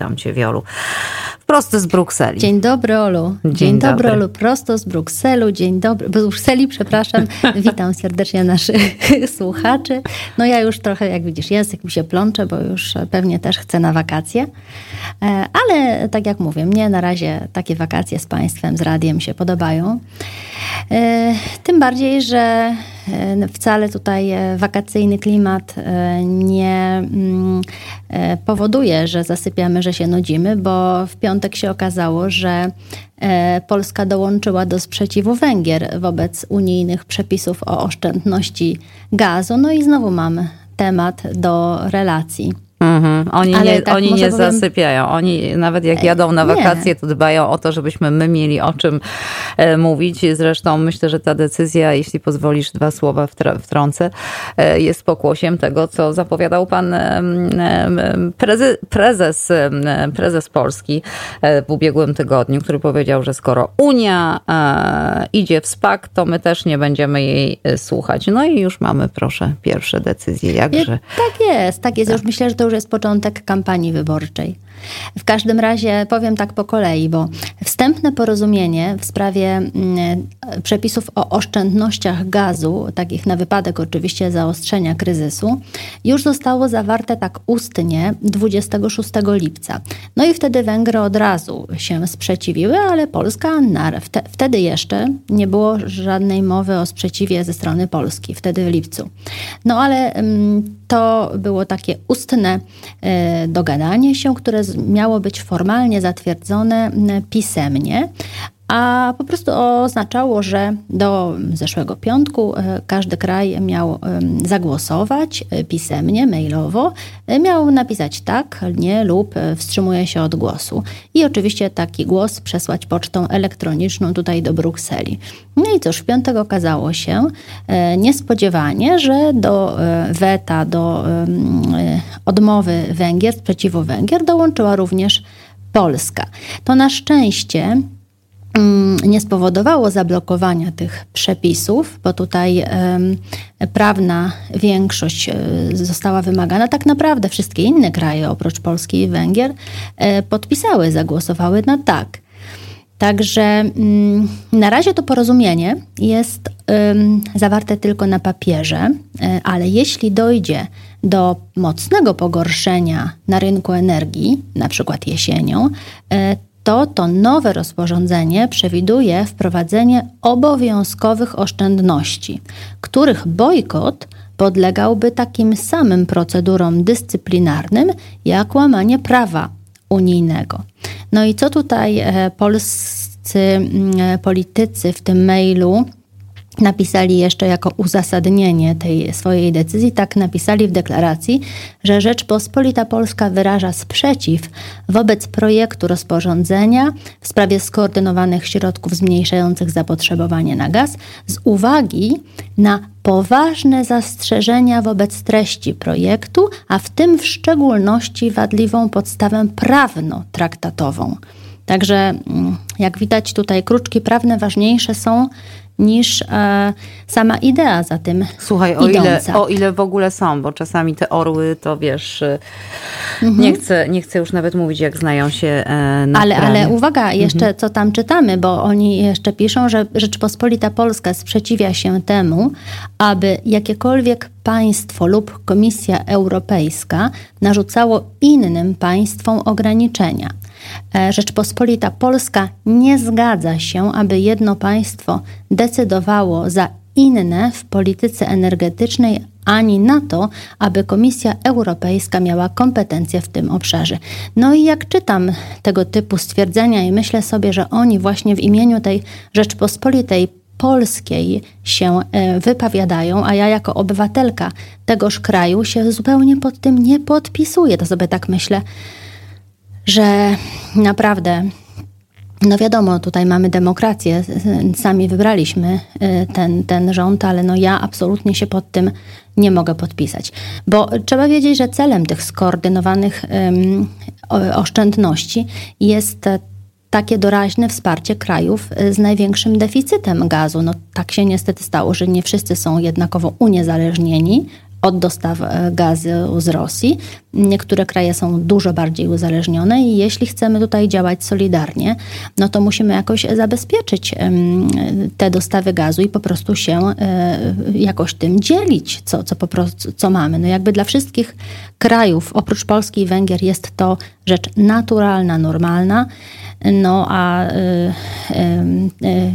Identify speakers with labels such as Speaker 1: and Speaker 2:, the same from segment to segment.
Speaker 1: Witam Cię, Wiolu. Prosto z Brukseli.
Speaker 2: Dzień dobry, Olu. Dzień, Dzień dobry. dobry, Olu. Prosto z Brukselu. Dzień dobry. Brukseli, przepraszam. Witam serdecznie naszych słuchaczy. No ja już trochę, jak widzisz, język mi się plącze, bo już pewnie też chcę na wakacje. E, ale tak jak mówię, mnie na razie takie wakacje z Państwem, z radiem się podobają. E, tym bardziej, że e, wcale tutaj wakacyjny klimat nie mm, powoduje, że zasypiamy, że się nudzimy, bo w piątek się okazało, że Polska dołączyła do sprzeciwu Węgier wobec unijnych przepisów o oszczędności gazu. No i znowu mamy temat do relacji.
Speaker 1: Mhm. Oni Ale nie, tak oni nie powiem... zasypiają. Oni nawet jak jadą na wakacje, nie. to dbają o to, żebyśmy my mieli o czym e, mówić. Zresztą myślę, że ta decyzja, jeśli pozwolisz dwa słowa wtrącę, e, jest pokłosiem tego, co zapowiadał pan prezes, prezes, prezes Polski e, w ubiegłym tygodniu, który powiedział, że skoro Unia idzie w spak, to my też nie będziemy jej słuchać. No i już mamy, proszę, pierwsze decyzje. Jakże.
Speaker 2: Tak jest, tak jest. Tak. Już myślę, że to już jest początek kampanii wyborczej. W każdym razie powiem tak po kolei, bo wstępne porozumienie w sprawie mm, przepisów o oszczędnościach gazu, takich na wypadek oczywiście zaostrzenia kryzysu, już zostało zawarte tak ustnie 26 lipca. No i wtedy Węgry od razu się sprzeciwiły, ale Polska wtedy jeszcze nie było żadnej mowy o sprzeciwie ze strony Polski, wtedy w lipcu. No ale mm, to było takie ustne e, dogadanie się, które miało być formalnie zatwierdzone pisemnie, a po prostu oznaczało, że do zeszłego piątku e, każdy kraj miał zagłosować e, pisemnie, mailowo, e, miał napisać tak, nie lub wstrzymuje się od głosu. I oczywiście taki głos przesłać pocztą elektroniczną tutaj do Brukseli. No i cóż, w piątek okazało się niespodziewanie, że do weta, do odmowy Węgier, sprzeciwu Węgier dołączyła również Polska. To na szczęście Mm, nie spowodowało zablokowania tych przepisów, bo tutaj prawna większość e, została wymagana. Tak naprawdę wszystkie inne kraje, oprócz Polski i Węgier, e, podpisały, zagłosowały na tak. Także mm, na razie to porozumienie jest zawarte tylko na papierze, e, ale jeśli dojdzie do mocnego pogorszenia na rynku energii, na przykład jesienią, to to nowe rozporządzenie przewiduje wprowadzenie obowiązkowych oszczędności, których bojkot podlegałby takim samym procedurom dyscyplinarnym jak łamanie prawa unijnego. No i co tutaj e, polscy mm, politycy w tym mailu napisali jeszcze jako uzasadnienie tej swojej decyzji, tak napisali w deklaracji, że Rzeczpospolita Polska wyraża sprzeciw wobec projektu rozporządzenia w sprawie skoordynowanych środków zmniejszających zapotrzebowanie na gaz z uwagi na poważne zastrzeżenia wobec treści projektu, a w tym w szczególności wadliwą podstawę prawno-traktatową. Także, mm, jak widać, tutaj kruczki prawne ważniejsze są niż e, sama idea za tym
Speaker 1: Słuchaj, o ile, o ile w ogóle są, bo czasami te orły to wiesz, e, mhm. nie, chcę, nie chcę już nawet mówić, jak znają się e, na
Speaker 2: ale, ale uwaga, jeszcze mhm. co tam czytamy, bo oni jeszcze piszą, że Rzeczpospolita Polska sprzeciwia się temu, aby jakiekolwiek państwo lub Komisja Europejska narzucało innym państwom ograniczenia. E, Rzeczpospolita Polska nie zgadza się, aby jedno państwo decydowało za inne w polityce energetycznej, ani na to, aby Komisja Europejska miała kompetencje w tym obszarze. No i jak czytam tego typu stwierdzenia i myślę sobie, że oni właśnie w imieniu tej Rzeczpospolitej polskiej się e, wypowiadają, a ja jako obywatelka tegoż kraju się zupełnie pod tym nie podpisuję. To sobie tak myślę, że naprawdę no wiadomo, tutaj mamy demokrację, sami wybraliśmy y, ten, ten rząd, ale no ja absolutnie się pod tym nie mogę podpisać. Bo trzeba wiedzieć, że celem tych skoordynowanych oszczędności jest takie doraźne wsparcie krajów y, z największym deficytem gazu. No tak się niestety stało, że nie wszyscy są jednakowo uniezależnieni od dostaw gazu z Rosji. Niektóre kraje są dużo bardziej uzależnione i jeśli chcemy tutaj działać solidarnie, no to musimy jakoś zabezpieczyć te dostawy gazu i po prostu się jakoś tym dzielić, co, co po prostu co mamy. No jakby dla wszystkich krajów oprócz Polski i Węgier jest to rzecz naturalna, normalna. No a y,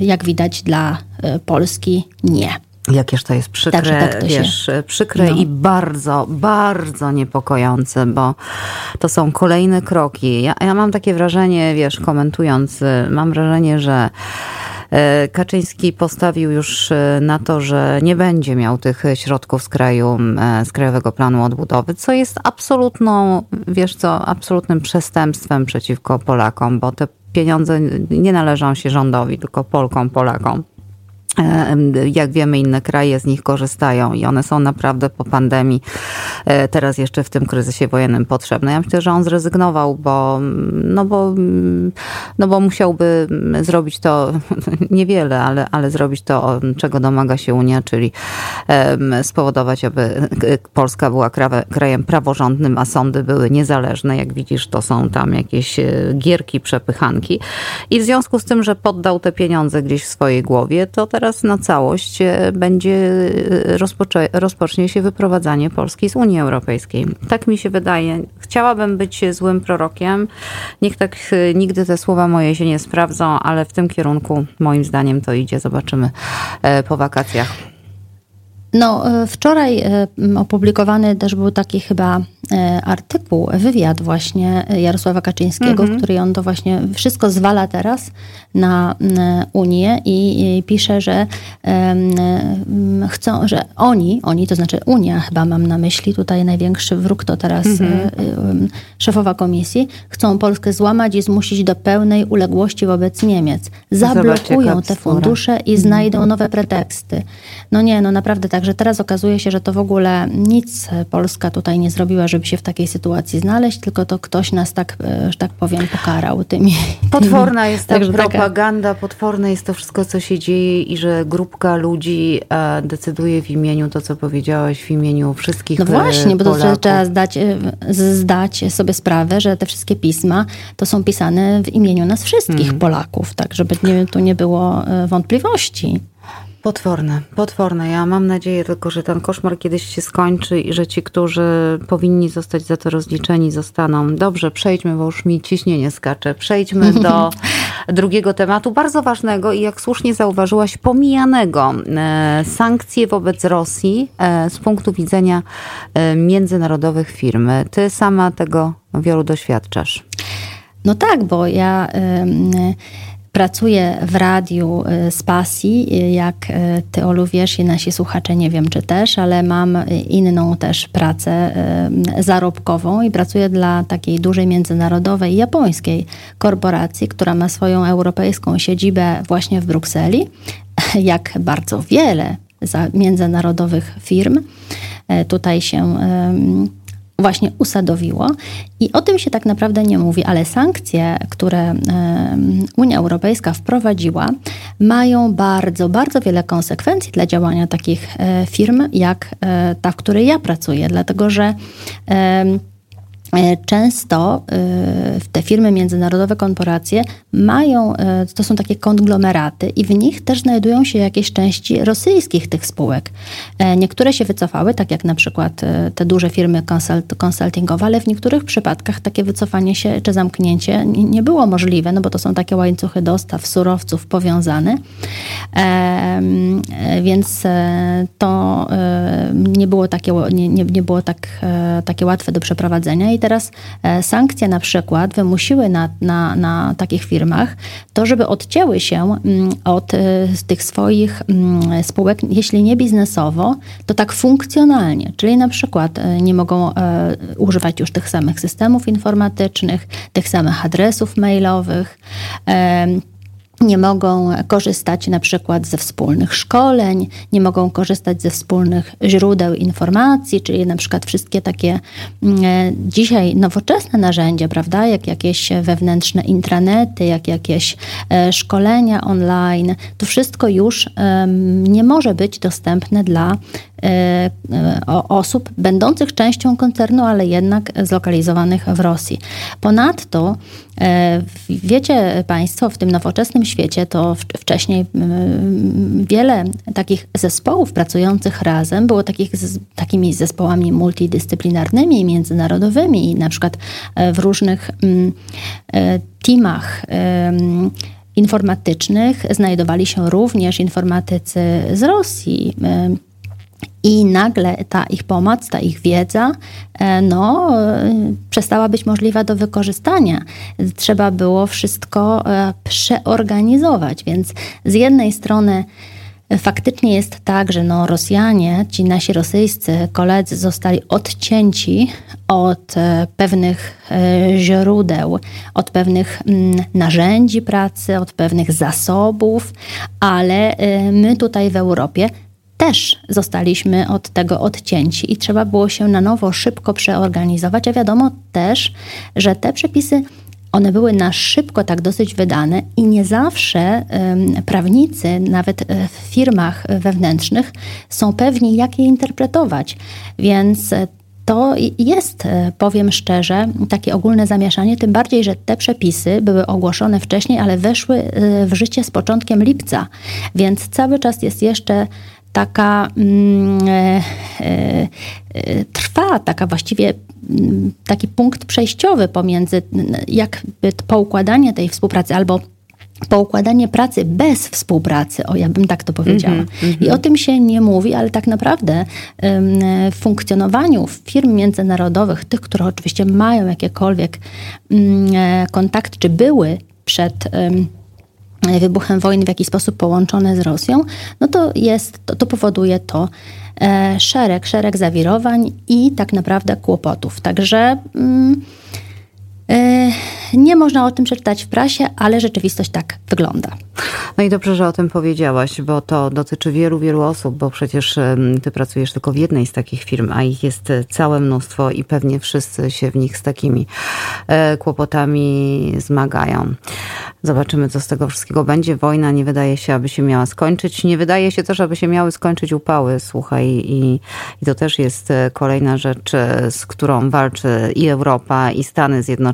Speaker 2: jak widać dla Polski nie.
Speaker 1: Jakież to jest przykre, tak, tak wiesz, się... przykre no. i bardzo, bardzo niepokojące, bo to są kolejne kroki. Ja, ja mam takie wrażenie, wiesz, komentując, mam wrażenie, że E, Kaczyński postawił już e, na to, że nie będzie miał tych środków z kraju, e, z Krajowego Planu Odbudowy, co jest absolutną, wiesz co, absolutnym przestępstwem przeciwko Polakom, bo te pieniądze nie należą się rządowi, tylko Polkom, Polakom. E, jak wiemy, inne kraje z nich korzystają i one są naprawdę po pandemii, e, teraz jeszcze w tym kryzysie wojennym potrzebne. Ja myślę, że on zrezygnował, bo, no bo, no bo musiałby zrobić to niewiele, ale, ale zrobić to, czego domaga się Unia, czyli spowodować, aby Polska była krajem praworządnym, a sądy były niezależne. Jak widzisz, to są tam jakieś e, gierki, przepychanki. I w związku z tym, że poddał te pieniądze gdzieś w swojej głowie, to teraz teraz na całość e, będzie e, rozpoczę, rozpocznie się wyprowadzanie Polski z Unii Europejskiej. Tak mi się wydaje. Chciałabym być złym prorokiem. Niech tak e, nigdy te słowa moje się nie sprawdzą, ale w tym kierunku moim zdaniem to idzie. Zobaczymy po wakacjach.
Speaker 2: No, wczoraj opublikowany też był taki chyba artykuł, wywiad właśnie Jarosława Kaczyńskiego, -hmm. w którym on to właśnie wszystko zwala teraz na Unię i, pisze, że chcą, że oni, oni, to znaczy Unia chyba mam na myśli, tutaj największy wróg to teraz mm -hmm. szefowa komisji, chcą Polskę złamać i zmusić do pełnej uległości wobec Niemiec. Zablokują te fundusze i znajdą mhm. nowe preteksty. No nie, no naprawdę tak Także teraz okazuje się, że to w ogóle nic Polska tutaj nie zrobiła, żeby się w takiej sytuacji znaleźć, tylko to ktoś nas tak, e, że tak powiem, pokarał tymi.
Speaker 1: Potworna jest ta propaganda, taka... potworne jest to wszystko, co się dzieje i że grupka ludzi e, decyduje w imieniu, to co powiedziałaś, w imieniu wszystkich
Speaker 2: No właśnie, bo to trzeba zdać, e, zdać sobie sprawę, że te wszystkie pisma to są pisane w imieniu nas wszystkich hmm. Polaków, tak żeby nie, tu nie było wątpliwości.
Speaker 1: Potworne, potworne. Ja mam nadzieję tylko, że ten koszmar kiedyś się skończy i że ci, którzy powinni zostać za to rozliczeni, zostaną. Dobrze, przejdźmy, bo już mi ciśnienie skacze. Przejdźmy do drugiego tematu, bardzo ważnego i jak słusznie zauważyłaś, pomijanego. E, sankcje wobec Rosji e, z punktu widzenia e, międzynarodowych firm. Ty sama tego wielu doświadczasz.
Speaker 2: No tak, bo ja Pracuję w radiu y, z pasji, y, jak y, ty, Olu, wiesz i nasi słuchacze nie wiem, czy też, ale mam inną też pracę zarobkową i pracuję dla takiej dużej międzynarodowej japońskiej korporacji, która ma swoją europejską siedzibę właśnie w Brukseli, jak bardzo wiele międzynarodowych firm tutaj się właśnie usadowiło. I o tym się tak naprawdę nie mówi, ale sankcje, które Unia Europejska wprowadziła, mają bardzo, bardzo wiele konsekwencji dla działania takich e, firm, jak e, ta, w której ja pracuję, dlatego że często e, te firmy międzynarodowe, korporacje mają, e, to są takie konglomeraty i w nich też znajdują się jakieś części rosyjskich tych spółek. Niektóre się wycofały, tak jak na przykład te duże firmy consult, consultingowe, ale w niektórych przypadkach takie wycofanie się czy zamknięcie nie było możliwe, no bo to są takie łańcuchy dostaw surowców powiązane. Więc to nie było takie, nie, nie było tak, takie łatwe do przeprowadzenia i teraz e, sankcje na przykład wymusiły na, na, na takich firmach to, żeby odcięły się mm, od e, tych swoich mm, spółek, jeśli nie biznesowo, to tak funkcjonalnie, czyli na przykład e, nie mogą używać już tych samych systemów informatycznych, tych samych adresów mailowych, nie mogą korzystać na przykład ze wspólnych szkoleń, nie mogą korzystać ze wspólnych źródeł informacji, czyli na przykład wszystkie takie mm, e, dzisiaj nowoczesne narzędzia, prawda, jak jakieś wewnętrzne intranety, jak jakieś e, szkolenia online, to wszystko już nie może być dostępne dla osób będących częścią koncernu, ale jednak zlokalizowanych w Rosji. Ponadto wiecie Państwo, w tym nowoczesnym świecie to wcześniej wiele takich zespołów pracujących razem było takich, takimi zespołami multidyscyplinarnymi, międzynarodowymi, na przykład w różnych teamach informatycznych znajdowali się również informatycy z Rosji. I nagle ta ich pomoc, ta ich wiedza, e, no, przestała być możliwa do wykorzystania. Trzeba było wszystko e, przeorganizować, więc z jednej strony Faktycznie jest tak, że no Rosjanie, ci nasi rosyjscy koledzy zostali odcięci od e, pewnych e, źródeł, od pewnych mm, narzędzi pracy, od pewnych zasobów, ale e, my tutaj w Europie też zostaliśmy od tego odcięci i trzeba było się na nowo szybko przeorganizować, a wiadomo też, że te przepisy one były na szybko tak dosyć wydane i nie zawsze prawnicy, nawet e, w firmach wewnętrznych, są pewni, jak je interpretować. Więc e, to jest, e, powiem szczerze, takie ogólne zamieszanie, tym bardziej, że te przepisy były ogłoszone wcześniej, ale weszły w życie z początkiem lipca, więc cały czas jest jeszcze taka mm, e, e, trwa, taka właściwie mm, taki punkt przejściowy pomiędzy jakby poukładanie tej współpracy albo poukładanie pracy bez współpracy, o ja bym tak to powiedziała. Mm -hmm, I o tym się nie mówi, ale tak naprawdę w funkcjonowaniu firm międzynarodowych, tych, które oczywiście mają jakiekolwiek mm, e, kontakt, czy były przed wybuchem wojny w jakiś sposób połączone z Rosją, no to jest, to, to powoduje to e, szereg, szereg zawirowań i tak naprawdę kłopotów. Także mm, e, nie można o tym przeczytać w prasie, ale rzeczywistość tak wygląda.
Speaker 1: No i dobrze, że o tym powiedziałaś, bo to dotyczy wielu, wielu osób, bo przecież ty pracujesz tylko w jednej z takich firm, a ich jest całe mnóstwo i pewnie wszyscy się w nich z takimi e, kłopotami zmagają. Zobaczymy, co z tego wszystkiego będzie. Wojna nie wydaje się, aby się miała skończyć. Nie wydaje się też, aby się miały skończyć upały, słuchaj. I, i to też jest e, kolejna rzecz, e, z którą walczy i Europa, i Stany Zjednoczone.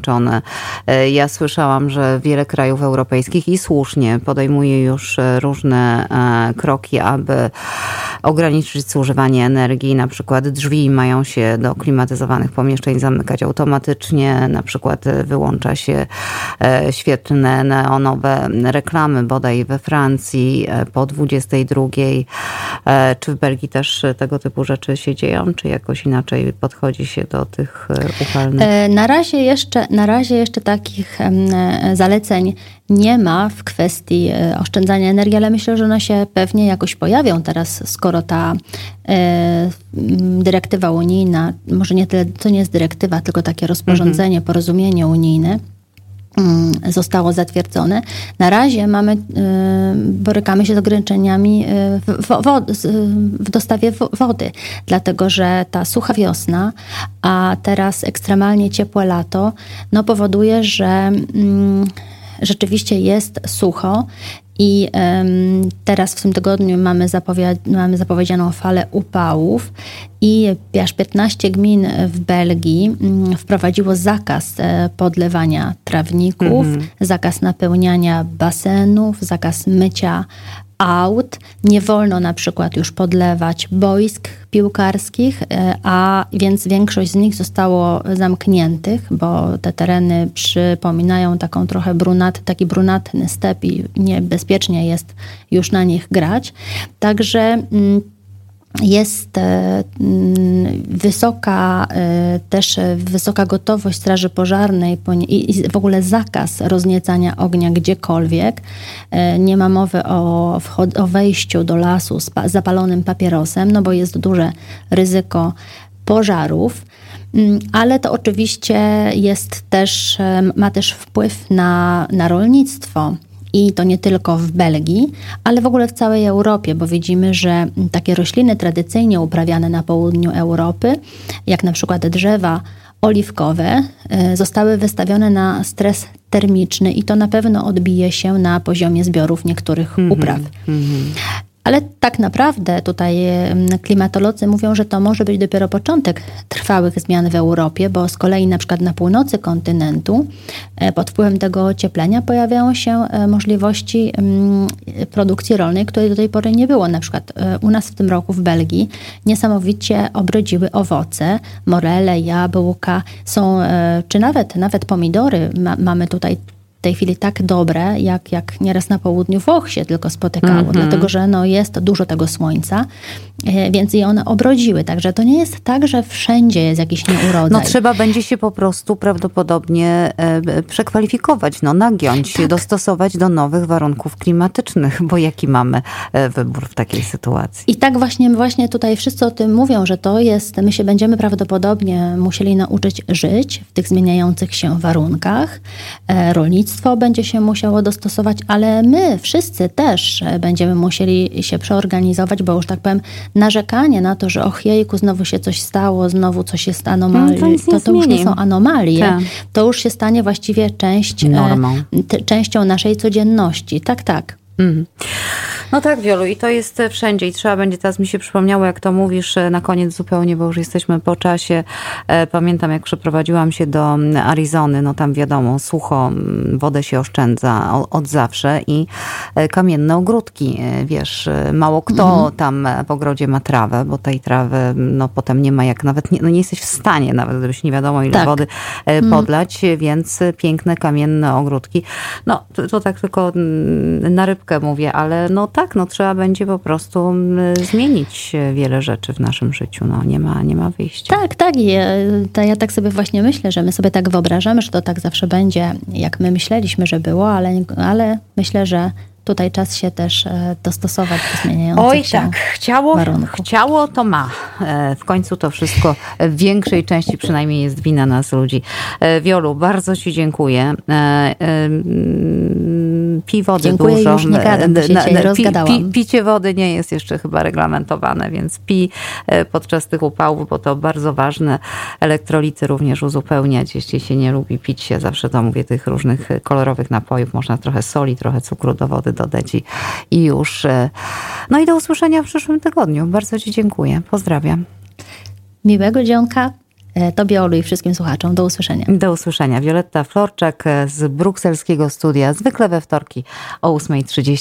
Speaker 1: E, ja słyszałam, że wiele krajów europejskich i słusznie podejmuje już różne kroki, aby ograniczyć zużywanie energii. Na przykład drzwi mają się do klimatyzowanych pomieszczeń zamykać automatycznie. Na przykład wyłącza się świetlne neonowe reklamy bodaj we Francji e, po 22. E, czy w Belgii też tego typu rzeczy się dzieją, czy jakoś inaczej podchodzi się do tych e, upalnych?
Speaker 2: Na razie jeszcze, na razie jeszcze takich zaleceń nie ma w kwestii oszczędzania energii, ale myślę, że one się pewnie jakoś pojawią teraz, skoro ta dyrektywa unijna, może nie tyle, to nie jest dyrektywa, tylko takie rozporządzenie, mhm. porozumienie unijne, zostało zatwierdzone. Na razie mamy, y, borykamy się z ograniczeniami y, w, w, dostawie wody, dlatego że ta sucha wiosna, a teraz ekstremalnie ciepłe lato, no powoduje, że mm, rzeczywiście jest sucho i um, teraz w tym tygodniu mamy, zapowiad mamy zapowiedzianą falę upałów i aż 15 gmin w Belgii um, wprowadziło zakaz e, podlewania trawników, mm -hmm. zakaz napełniania basenów, zakaz mycia aut. Nie wolno na przykład już podlewać boisk piłkarskich, e, a więc większość z nich zostało zamkniętych, bo te tereny przypominają taką trochę brunat, taki brunatny step i niebezpiecznie jest już na nich grać. Także mm, jest e, mm, wysoka e, też wysoka gotowość Straży Pożarnej i w ogóle zakaz rozniecania ognia gdziekolwiek. E, nie ma mowy o, o wejściu do lasu z zapalonym papierosem, no bo jest duże ryzyko pożarów. Mm, ale to oczywiście jest też, ma też wpływ na, na rolnictwo i to nie tylko w Belgii, ale w ogóle w całej Europie, bo widzimy, że takie rośliny tradycyjnie uprawiane na południu Europy, jak na przykład drzewa oliwkowe, e, zostały wystawione na stres termiczny i to na pewno odbije się na poziomie zbiorów niektórych mm -hmm, upraw. Mm -hmm. Ale tak naprawdę tutaj klimatolodzy mówią, że to może być dopiero początek trwałych zmian w Europie, bo z kolei na przykład na północy kontynentu e, pod wpływem tego ocieplenia pojawiają się e, możliwości produkcji rolnej, której do tej pory nie było. Na przykład e, u nas w tym roku w Belgii niesamowicie obrodziły owoce, morele, jabłka, są, czy nawet, nawet pomidory. Ma, mamy tutaj w tej chwili tak dobre, jak, jak nieraz na południu Włoch się tylko spotykało, mm -hmm. dlatego że no, jest dużo tego słońca, e, więc i one obrodziły. Także to nie jest tak, że wszędzie jest jakiś nieurodzaj.
Speaker 1: No trzeba będzie się po prostu prawdopodobnie e, przekwalifikować, no nagiąć, tak. dostosować do nowych warunków klimatycznych, bo jaki mamy e, wybór w takiej sytuacji.
Speaker 2: I tak właśnie, właśnie tutaj wszyscy o tym mówią, że to jest, my się będziemy prawdopodobnie musieli nauczyć żyć w tych zmieniających się warunkach rolnictwo będzie się musiało dostosować, ale my wszyscy też będziemy musieli się przeorganizować, bo już tak powiem, narzekanie na to, że och jejku, znowu się coś stało, znowu coś jest anomalii, no, to, to, to już nie są anomalie. Tak. To już się stanie właściwie część, e, częścią naszej codzienności. Tak, tak. Mhm.
Speaker 1: No tak, Wiolu, i to jest wszędzie i trzeba będzie, teraz mi się przypomniało, jak to mówisz e, na koniec zupełnie, bo już jesteśmy po czasie. E, pamiętam, jak przeprowadziłam się do Arizony, no tam wiadomo, sucho, wodę się oszczędza od zawsze i e, kamienne ogródki, wiesz, mało kto mhm. tam w ogrodzie ma trawę, bo tej trawy, no potem nie ma jak nawet, nie, no nie jesteś w stanie nawet, gdybyś nie wiadomo ile tak. wody mhm. podlać, mhm. więc piękne kamienne ogródki. No, to, to tak tylko na rybkę mówię, ale no tak, tak, no trzeba będzie po prostu mm, zmienić wiele rzeczy w naszym życiu. No, nie, ma, nie ma wyjścia.
Speaker 2: Tak, tak. I e, to ja tak sobie właśnie myślę, że my sobie tak wyobrażamy, że to tak zawsze będzie, jak my myśleliśmy, że było, ale, ale myślę, że tutaj czas się też e, dostosować do zmieniających Oj, się tak.
Speaker 1: Chciało, warunków. chciało to ma. E, w końcu to wszystko w większej części przynajmniej jest wina nas ludzi. Wiolu, bardzo Ci dziękuję pij wody
Speaker 2: Dziękuję,
Speaker 1: dużo.
Speaker 2: Już nie gadam, na, na, pi, pi,
Speaker 1: picie wody nie jest jeszcze chyba reglamentowane, więc pij e, podczas tych upałów, bo to bardzo ważne. Elektrolity również uzupełniać, jeśli się nie lubi pić się, zawsze to mówię, tych różnych kolorowych napojów. Można trochę soli, trochę cukru do wody dodać i, i już. E, no i do usłyszenia w przyszłym tygodniu. Bardzo Ci dziękuję. Pozdrawiam.
Speaker 2: Miłego dzionka. E, Tobie, Olu i wszystkim słuchaczom. Do usłyszenia.
Speaker 1: Do usłyszenia. Wioletta Florczak z brukselskiego studia, zwykle we wtorki o 8.30.